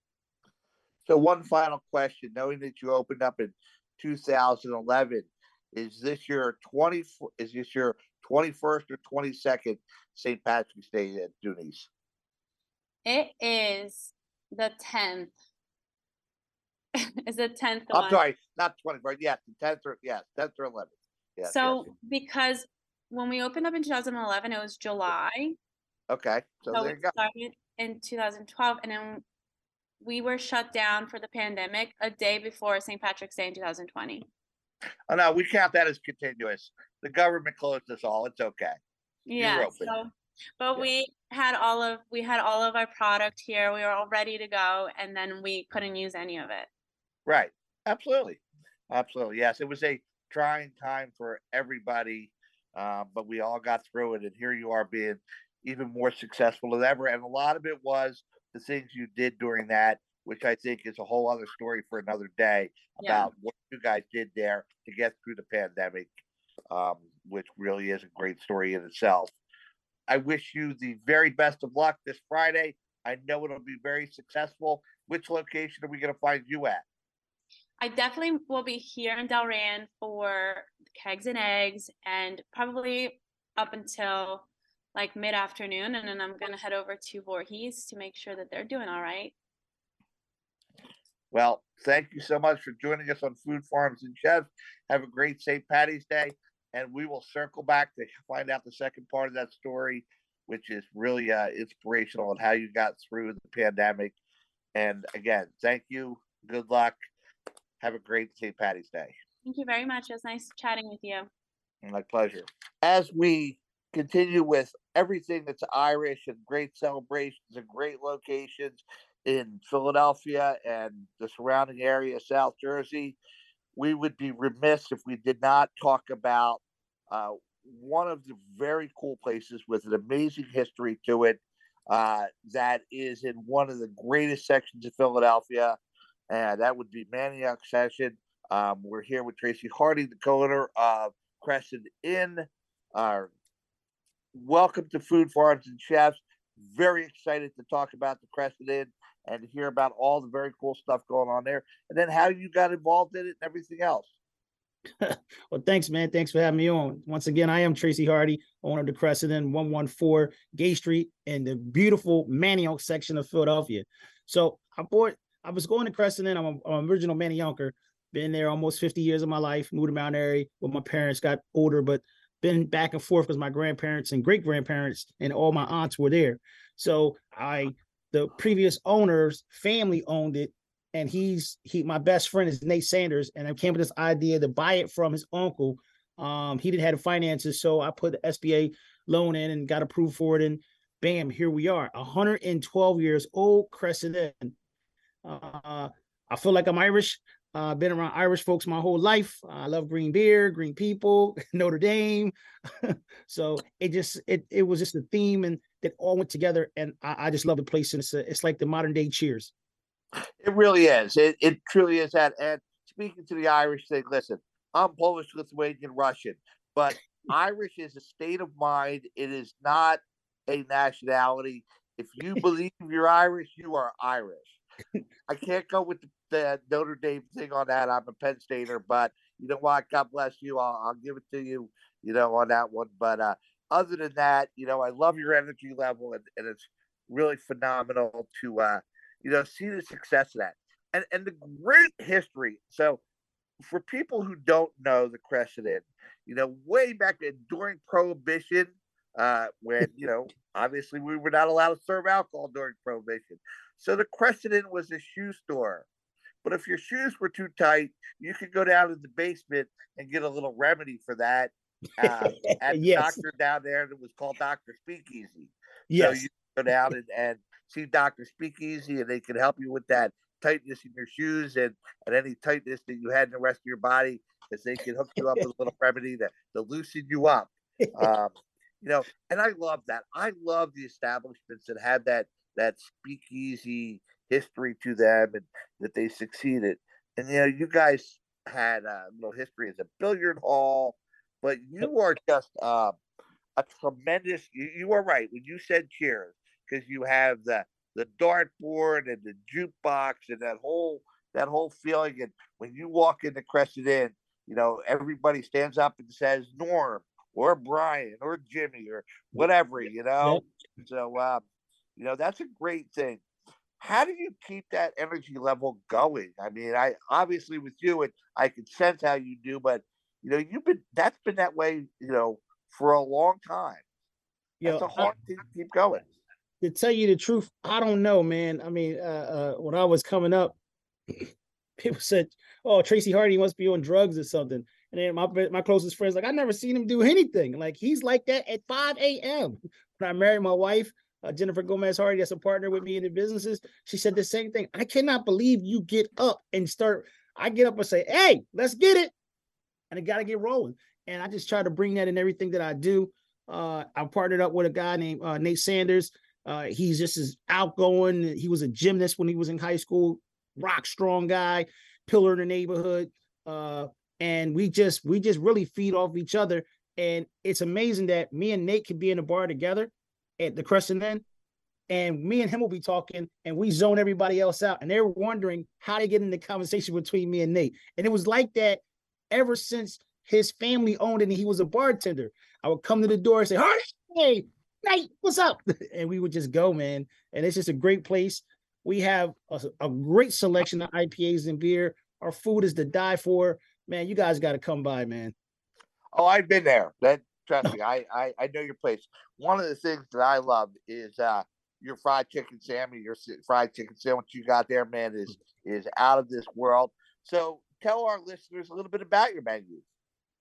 So one final question, knowing that you opened up in 2011, is this your 20 is this your 21st or 22nd St. Patrick's Day at Dooney's? It is the 10th is the tenth. I'm sorry, not twenty first. Yes, the tenth or yes, tenth or eleventh. Yes, so yes. because when we opened up in 2011, it was July. Okay, so, so there you go. Started in 2012, and then we were shut down for the pandemic a day before St. Patrick's Day in 2020. Oh no, we count that as continuous. The government closed us all. It's okay. Yeah. So, but yeah. we had all of we had all of our product here. We were all ready to go, and then we couldn't use any of it. Right. Absolutely. Absolutely. Yes. It was a trying time for everybody, uh, but we all got through it. And here you are being even more successful than ever. And a lot of it was the things you did during that, which I think is a whole other story for another day about yeah. what you guys did there to get through the pandemic, um, which really is a great story in itself. I wish you the very best of luck this Friday. I know it'll be very successful. Which location are we going to find you at? I definitely will be here in Delran for kegs and eggs and probably up until like mid afternoon. And then I'm going to head over to Voorhees to make sure that they're doing all right. Well, thank you so much for joining us on Food Farms and Chefs. Have a great St. Patty's Day, and we will circle back to find out the second part of that story, which is really uh, inspirational in how you got through the pandemic. And again, thank you. Good luck. Have a great St. Patty's Day. Thank you very much. It was nice chatting with you. My pleasure. As we continue with everything that's Irish and great celebrations and great locations in Philadelphia and the surrounding area, South Jersey, we would be remiss if we did not talk about uh, one of the very cool places with an amazing history to it uh, that is in one of the greatest sections of Philadelphia, and that would be Manayunk Session. Um, we're here with Tracy Hardy, the co-owner of Cresson Inn. Uh, welcome to Food Farms and Chefs. Very excited to talk about the Cresson Inn and hear about all the very cool stuff going on there, and then how you got involved in it and everything else. well, thanks, man. Thanks for having me on. Once again, I am Tracy Hardy, owner of the Cresson Inn, 114 Gay Street in the beautiful Manayunk section of Philadelphia. So I bought, I was going to Cresson Inn. I'm, a, I'm an original Manayunker. Been there almost 50 years of my life. Moved to Mount Airy when my parents got older, but been back and forth because my grandparents and great grandparents and all my aunts were there. So I, the previous owner's family owned it and he's he my best friend is Nate Sanders, and I came with this idea to buy it from his uncle. Um, he didn't have the finances, so I put the SBA loan in and got approved for it, and bam, here we are, 112 years old, Cresson Inn. Uh, I feel like I'm Irish. I've uh, been around Irish folks my whole life. I love green beer, green people, Notre Dame. so it just it it was just a theme and that all went together, and I, I just love the place. And it's a, it's like the modern day Cheers. It really is. It, it truly is that. And speaking to the Irish thing, listen, I'm Polish, Lithuanian, Russian, but Irish is a state of mind. It is not a nationality. If you believe you're Irish, you are Irish. I can't go with the, the, Notre Dame thing on that. I'm a Penn Stater, but you know what? God bless you. I'll, I'll give it to you, you know, on that one. But uh, other than that, you know, I love your energy level, and, and it's really phenomenal to uh, you know, see the success of that. And and the great history. So for people who don't know the Cresson Inn, you know, way back in, during Prohibition, uh, when, you know, obviously we were not allowed to serve alcohol during Prohibition. So the Cresson Inn was a shoe store. But if your shoes were too tight, you could go down to the basement and get a little remedy for that uh, at the doctor down there that was called Dr. Speakeasy. Yes. So you go down and, and see Dr. Speakeasy and they can help you with that tightness in your shoes and, and any tightness that you had in the rest of your body because they can hook you up with a little remedy that to loosen you up. Um, you know, and I love that. I love the establishments that have that that speakeasy history to them and that they succeeded. And you know, you guys had a little history as a billiard hall, but you are just uh, a tremendous. You, you are right when you said cheers because you have the the dartboard and the jukebox and that whole that whole feeling. And when you walk into Cresson Inn, you know everybody stands up and says Norm or Brian or Jimmy or whatever. You know, so um, you know that's a great thing. How do you keep that energy level going? I mean, I obviously with you, and I can sense how you do, but you know, you've been that's been that way, you know, for a long time. That's a hard I, thing to keep going to tell you the truth, I don't know, man. I mean, uh, uh, when I was coming up, people said, "Oh, Tracy Hardy must be on drugs or something." And then my my closest friends like, I never seen him do anything. Like he's like that at 5 a.m. When I married my wife, uh, Jennifer Gomez Hardy, that's a partner with me in the businesses, she said the same thing. I cannot believe you get up and start. I get up and say, "Hey, let's get it," and I got to get rolling. And I just try to bring that in everything that I do. Uh, I partnered up with a guy named uh, Nate Sanders. Uh, he's just as outgoing. He was a gymnast when he was in high school, rock strong guy, pillar in the neighborhood. Uh, and we just we just really feed off each other. And it's amazing that me and Nate can be in a bar together at the Cresson Inn, and me and him will be talking, and we zone everybody else out. And they're wondering how they get in the conversation between me and Nate. And it was like that ever since his family owned it and he was a bartender. I would come to the door and say, hey, Nate, what's up? And we would just go, man. And it's just a great place. We have a, a great selection of IPAs and beer. Our food is to die for. Man, you guys got to come by, man. Oh, I've been there. That trust me, I, I I know your place. One of the things that I love is uh your fried chicken Sammy, your fried chicken sandwich you got there, man, is is out of this world. So tell our listeners a little bit about your menu.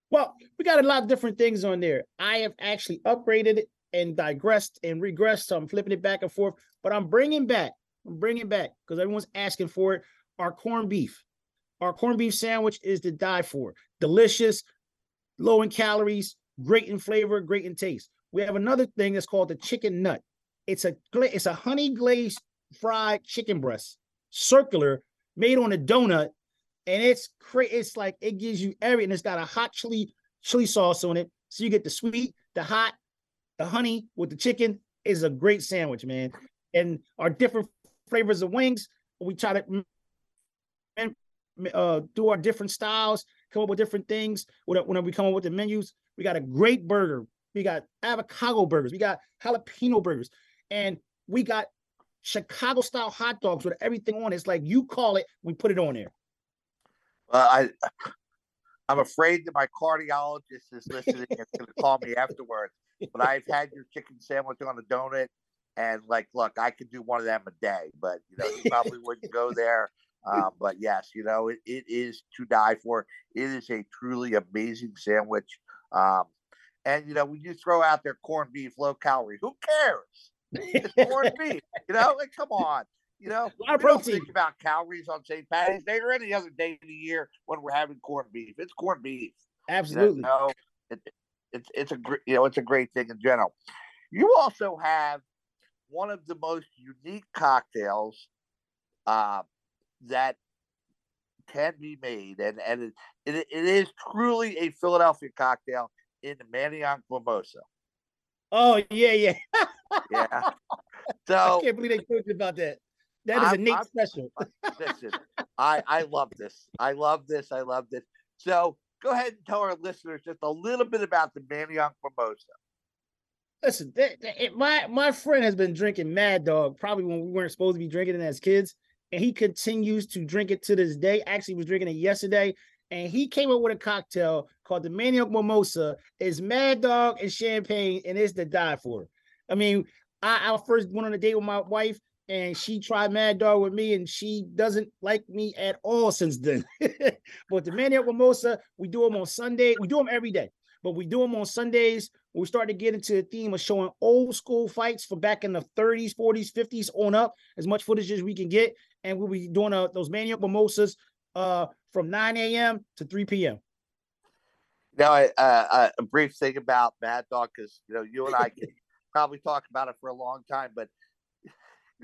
Well, we got a lot of different things on there. I have actually upgraded it and digressed and regressed, so I'm flipping it back and forth. But I'm bringing back, I'm bringing back because everyone's asking for it. Our corned beef, our corned beef sandwich is to die for. Delicious, low in calories, great in flavor, great in taste. We have another thing that's called the chicken nut. It's a it's a honey glazed fried chicken breast, circular, made on a donut, and it's crazy. It's like it gives you everything. It's got a hot chili chili sauce on it, so you get the sweet, the hot, the honey with the chicken. Is a great sandwich, man. And our different flavors of wings, we try to uh, do our different styles, come up with different things. When we come up with the menus, we got a great burger. We got avocado burgers. We got jalapeno burgers and we got Chicago style hot dogs with everything on it. It's like you call it, we put it on there. Well, I I'm afraid that my cardiologist is listening and to call me afterwards. But I've had your chicken sandwich on a donut, and like, look, I could do one of them a day, but you know, you probably wouldn't go there. Um, but yes, you know, it, it is to die for. It is a truly amazing sandwich. Um, and you know, when you throw out their corned beef, low calorie, who cares? It's corned beef. You know, like come on. You know, a lot of protein. think about calories on St. Patty's Day or any other day of the year when we're having corned beef. It's corned beef. Absolutely. You know, it, it's it's a great you know it's a great thing in general. You also have one of the most unique cocktails uh, that can be made, and and it, it, it is truly a Philadelphia cocktail in the Manayunk Mimosa. Oh yeah, yeah, yeah. So I can't believe they told you about that. That is I'm, a neat I'm, special. Uh, listen, I I love this. I love this. I love this. So go ahead and tell our listeners just a little bit about the Manayunk Mimosa. Listen, that, that, my my friend has been drinking Mad Dog probably when we weren't supposed to be drinking it as kids, and he continues to drink it to this day. Actually, was drinking it yesterday, and he came up with a cocktail called the Manayunk Mimosa. It's Mad Dog and champagne, and it's to die for. I mean, I, I first went on a date with my wife, and she tried Mad Dog with me, and she doesn't like me at all since then. but the Manayunk Mimosa, we do them on Sunday. We do them every day, but we do them on Sundays. We start to get into the theme of showing old school fights from back in the 30s, 40s, 50s on up, as much footage as we can get. And we'll be doing uh, those Manayunk Mimosas uh, from 9 a.m. to 3 p.m. Now, I, uh, a brief thing about Mad Dog, because you know you and I can probably talk about it for a long time, but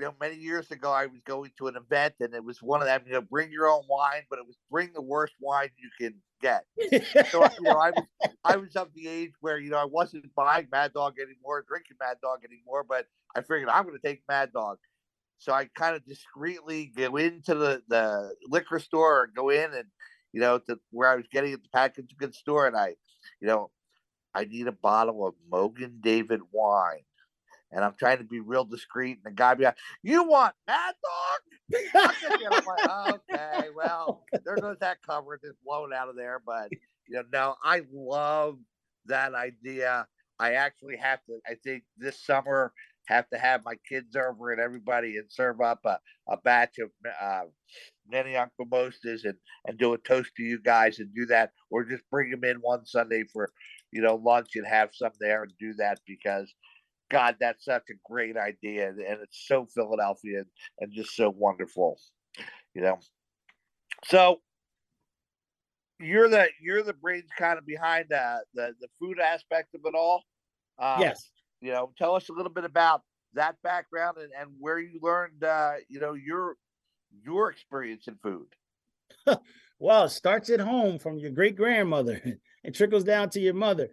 you know, many years ago, I was going to an event, and it was one of them. You know, bring your own wine, but it was bring the worst wine you can get. so you know, I was I was of the age where you know I wasn't buying Mad Dog anymore, drinking Mad Dog anymore, but I figured I'm going to take Mad Dog. So I kind of discreetly go into the, the liquor store or go in and, you know, to where I was getting at the packaged goods store. And I, you know, I need a bottle of Mogen David wine. And I'm trying to be real discreet. And the guy be like, You want Mad Dog? I'm like, okay, well, there goes that cover just blown out of there. But, you know, no, I love that idea. I actually have to, I think this summer have to have my kids over and everybody and serve up a, a batch of uh, mimosas and, and do a toast to you guys and do that, or just bring them in one Sunday for, you know, lunch and have some there and do that because, God, that's such a great idea and it's so Philadelphia and, and just so wonderful, you know. So you're the you're the brains kind of behind the the, the food aspect of it all. Um, yes you know, tell us a little bit about that background and, and where you learned, uh, you know, your your experience in food. well, it starts at home from your great grandmother and trickles down to your mother.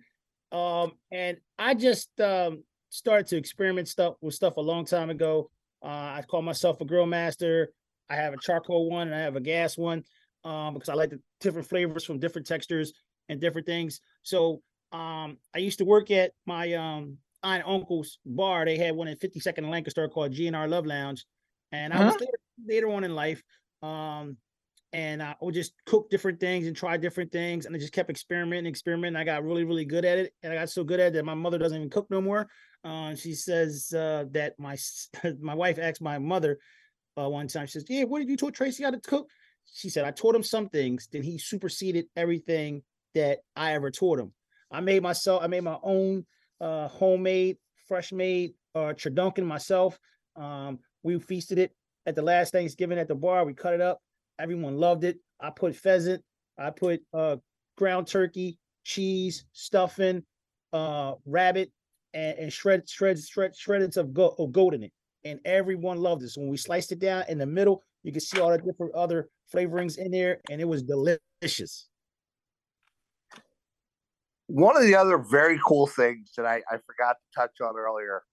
Um, and I just um, started to experiment stuff with stuff a long time ago. Uh, I call myself a grill master. I have a charcoal one and I have a gas one um, because I like the different flavors from different textures and different things. So um, I used to work at my um, aunt uncle's bar. They had one in 52nd and Lancaster called GNR Love Lounge, and I was there later on in life. Um, and I would just cook different things and try different things, and I just kept experimenting, experimenting. I got really, really good at it, and I got so good at it that my mother doesn't even cook no more. Uh, she says uh, that my my wife asked my mother uh, one time. She says, "Yeah, what did you taught Tracy how to cook?" She said, "I taught him some things, then he superseded everything that I ever taught him. I made myself, I made my own uh, homemade, fresh made uh, turducken myself. Um, we feasted it at the last Thanksgiving at the bar. We cut it up. Everyone loved it. I put pheasant. I put uh, ground turkey, cheese, stuffing, uh, rabbit, and, and shred, shred, shred, shreds of, go- goat in it. And everyone loved it. So when we sliced it down in the middle, you can see all the different other flavorings in there, and it was delicious. One of the other very cool things that I, I forgot to touch on earlier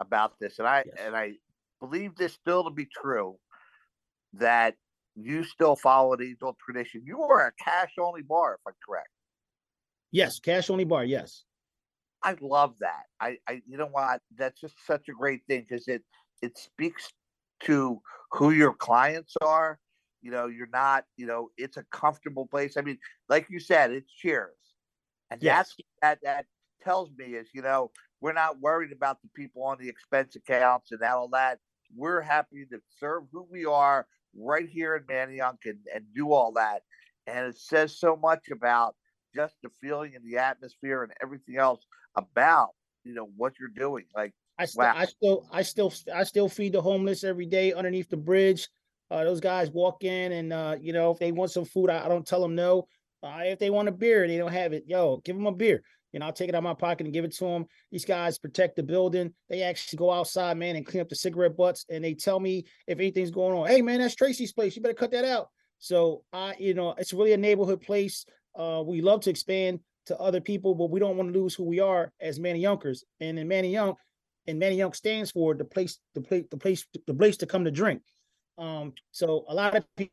about this, and I yes. and I believe this still to be true, that you still follow the old tradition. You are a cash only bar, if I'm correct. Yes, cash only bar. Yes. I love that. I, I you know what? That's just such a great thing because it it speaks to who your clients are. You know, you're not, you know, it's a comfortable place. I mean, like you said, it's cheers. And yes. that's that that tells me is, you know, we're not worried about the people on the expense accounts and all that. We're happy to serve who we are right here in Manayunk and, and do all that. And it says so much about just the feeling and the atmosphere and everything else about, you know, what you're doing. Like I still, wow. I still, I still, I still feed the homeless every day underneath the bridge. Uh, those guys walk in and, uh, you know, if they want some food, I, I don't tell them no. Uh, if they want a beer they don't have it, yo, give them a beer. You know, I'll take it out of my pocket and give it to them. These guys protect the building. They actually go outside, man, and clean up the cigarette butts. And they tell me if anything's going on. Hey, man, that's Tracy's place. You better cut that out. So I, you know, it's really a neighborhood place. Uh, we love to expand to other people, but we don't want to lose who we are as Manayunkers. And in Manayunk, and Manayunk stands for the place, the place, the place, the place to come to drink. Um, so a lot of people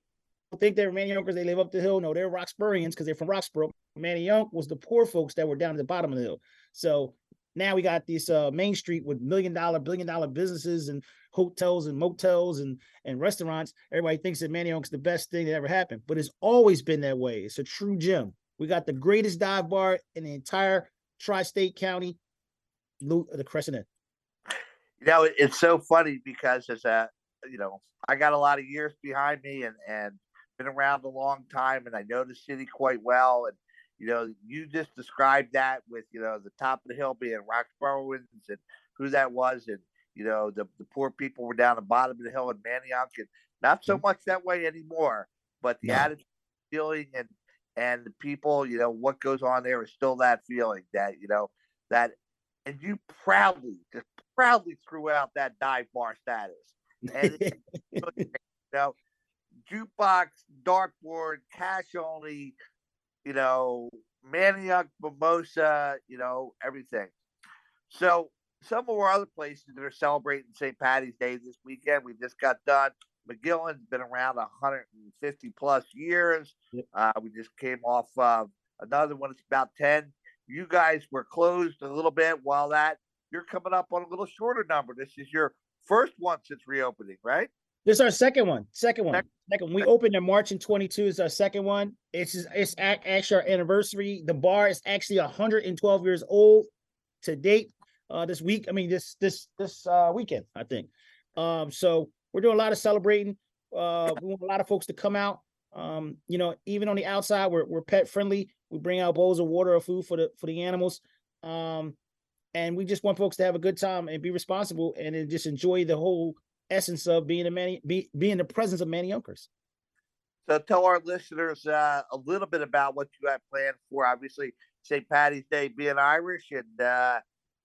think they're Manayunkers, they live up the hill. No, they're Roxburians because they're from Roxborough. Manayunk was the poor folks that were down at the bottom of the hill. So now we got this uh, main street with million dollar, billion dollar businesses and hotels and motels and and restaurants. Everybody thinks that Manayunk's the best thing that ever happened, but it's always been that way. It's a true gem. We got the greatest dive bar in the entire tri-state county, the Cresson. You know, it's so funny because as a you know, I got a lot of years behind me and and been around a long time and I know the city quite well. And, you know, you just described that with, you know, the top of the hill being Roxboroughans and who that was. And, you know, the, the poor people were down the bottom of the hill in Manayunk and not so mm-hmm. much that way anymore, but the attitude, feeling and, and the people, you know, what goes on there is still that feeling that, you know, that, and you proudly, just proudly threw out that dive bar status. And, you know, jukebox, dartboard, cash only, you know, Manayunk, mimosa, you know, everything. So some of our other places that are celebrating St. Patty's Day this weekend, we just got done. McGillin's been around 150 plus years. Uh, we just came off of another one. It's about 10. You guys were closed a little bit while that you're coming up on a little shorter number. This is your first one since reopening, right? This is our second one. Second one. Second. We opened in March in 22. Is our second one. It's it's actually our anniversary. The bar is actually 112 years old to date. Uh, this week. I mean, this this this uh weekend. I think. Um, so we're doing a lot of celebrating. Uh, we want a lot of folks to come out. Um, you know, even on the outside, we're we're pet friendly. We bring out bowls of water or food for the for the animals. Um, and we just want folks to have a good time and be responsible and just enjoy the whole essence of being a man, be, being the presence of Manayunkers. So tell our listeners uh, a little bit about what you have planned for. Obviously, St. Patty's Day being Irish, and uh,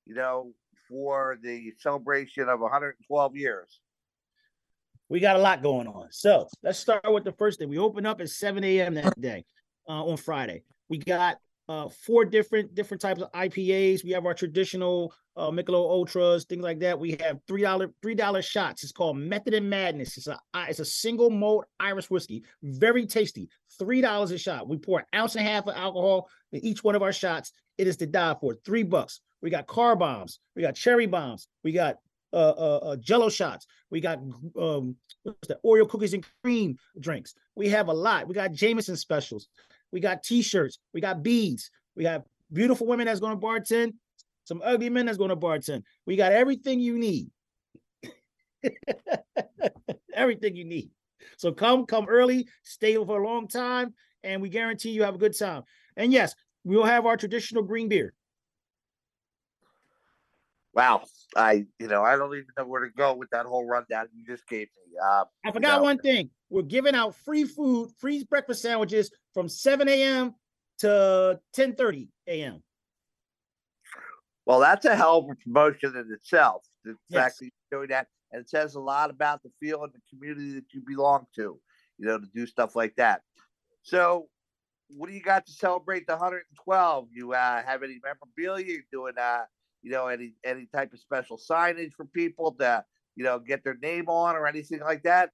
you know for the celebration of 112 years. We got a lot going on. So let's start with the first day. We open up at 7 a.m. that day uh, on Friday. We got uh, four different different types of IPAs. We have our traditional uh, Michelob Ultras, things like that. We have three dollar three dollar shots. It's called Method and Madness. It's a it's a single malt Irish whiskey, very tasty. Three dollars a shot. We pour an ounce and a half of alcohol in each one of our shots. It is to die for. Three bucks. We got car bombs. We got cherry bombs. We got uh, uh, uh Jello shots. We got um, what's that? Oreo cookies and cream drinks. We have a lot. We got Jameson specials. We got T-shirts. We got beads. We got beautiful women that's going to bartend. Some ugly men that's going to bartend. We got everything you need. everything you need. So come, come early, stay for a long time, and we guarantee you have a good time. And yes, we'll have our traditional green beer. Wow, I you know I don't even know where to go with that whole rundown you just gave me. Uh, I forgot you know. one thing. We're giving out free food, free breakfast sandwiches from 7 a.m. to 10:30 a.m. Well, that's a hell of a promotion in itself. The Yes. fact that you're doing that, and it says a lot about the feel and the community that you belong to. You know, to do stuff like that. So, what do you got to celebrate the 112? You uh, have any memorabilia? You're doing, uh, you know, any any type of special signage for people to, you know, get their name on or anything like that?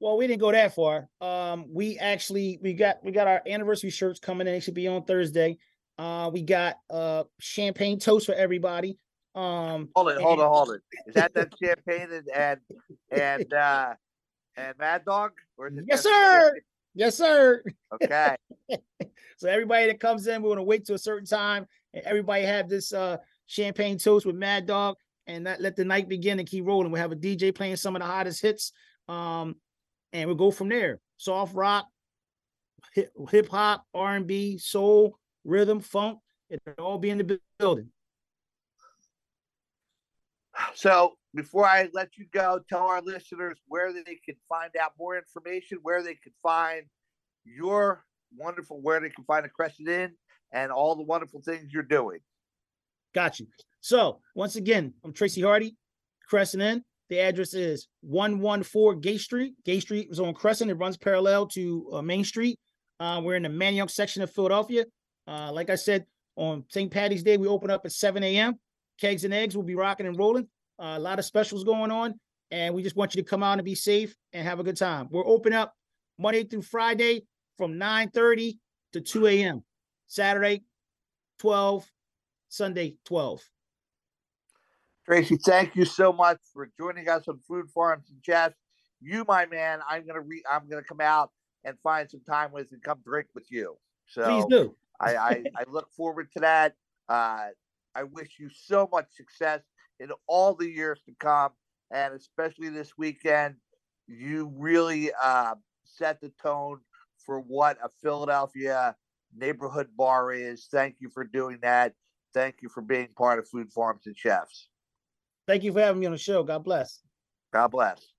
Well, we didn't go that far. Um, we actually we got we got our anniversary shirts coming in. They should be on Thursday. Uh, we got uh champagne toast for everybody. Um, Hold it, hold and- it, hold it. Is that that champagne and and and uh, and Mad Dog? Or is it Yes, sir. champagne? Yes, sir. Okay. So everybody that comes in, we're gonna wait to a certain time, and everybody have this uh champagne toast with Mad Dog, and that let the night begin and keep rolling. We'll have a DJ playing some of the hottest hits, um, and we'll go from there. Soft rock, hip hop, R and B, soul, rhythm, funk. It'll all be in the building. So before I let you go, tell our listeners where they can find out more information, where they can find your wonderful, where they can find a Cresson Inn and all the wonderful things you're doing. Got you. So once again, I'm Tracy Hardy, Cresson Inn. The address is 114 Gay Street. Gay Street is on Cresson. It runs parallel to uh, Main Street. Uh, we're in the Manayunk section of Philadelphia. Uh, like I said, on St. Patty's Day, we open up at 7 a.m. Kegs and eggs will be rocking and rolling. Uh, a lot of specials going on, and we just want you to come out and be safe and have a good time. We're open up Monday through Friday from 9:30 to 2 a.m. Saturday, 12, Sunday, 12. Tracy, thank you so much for joining us on Food Farms and Chefs. You, my man, I'm gonna re I'm gonna come out and find some time with and come drink with you. So Please do. I, I, I look forward to that. Uh, I wish you so much success in all the years to come, and especially this weekend. You really uh, set the tone for what a Philadelphia neighborhood bar is. Thank you for doing that. Thank you for being part of Food Farms and Chefs. Thank you for having me on the show. God bless. God bless.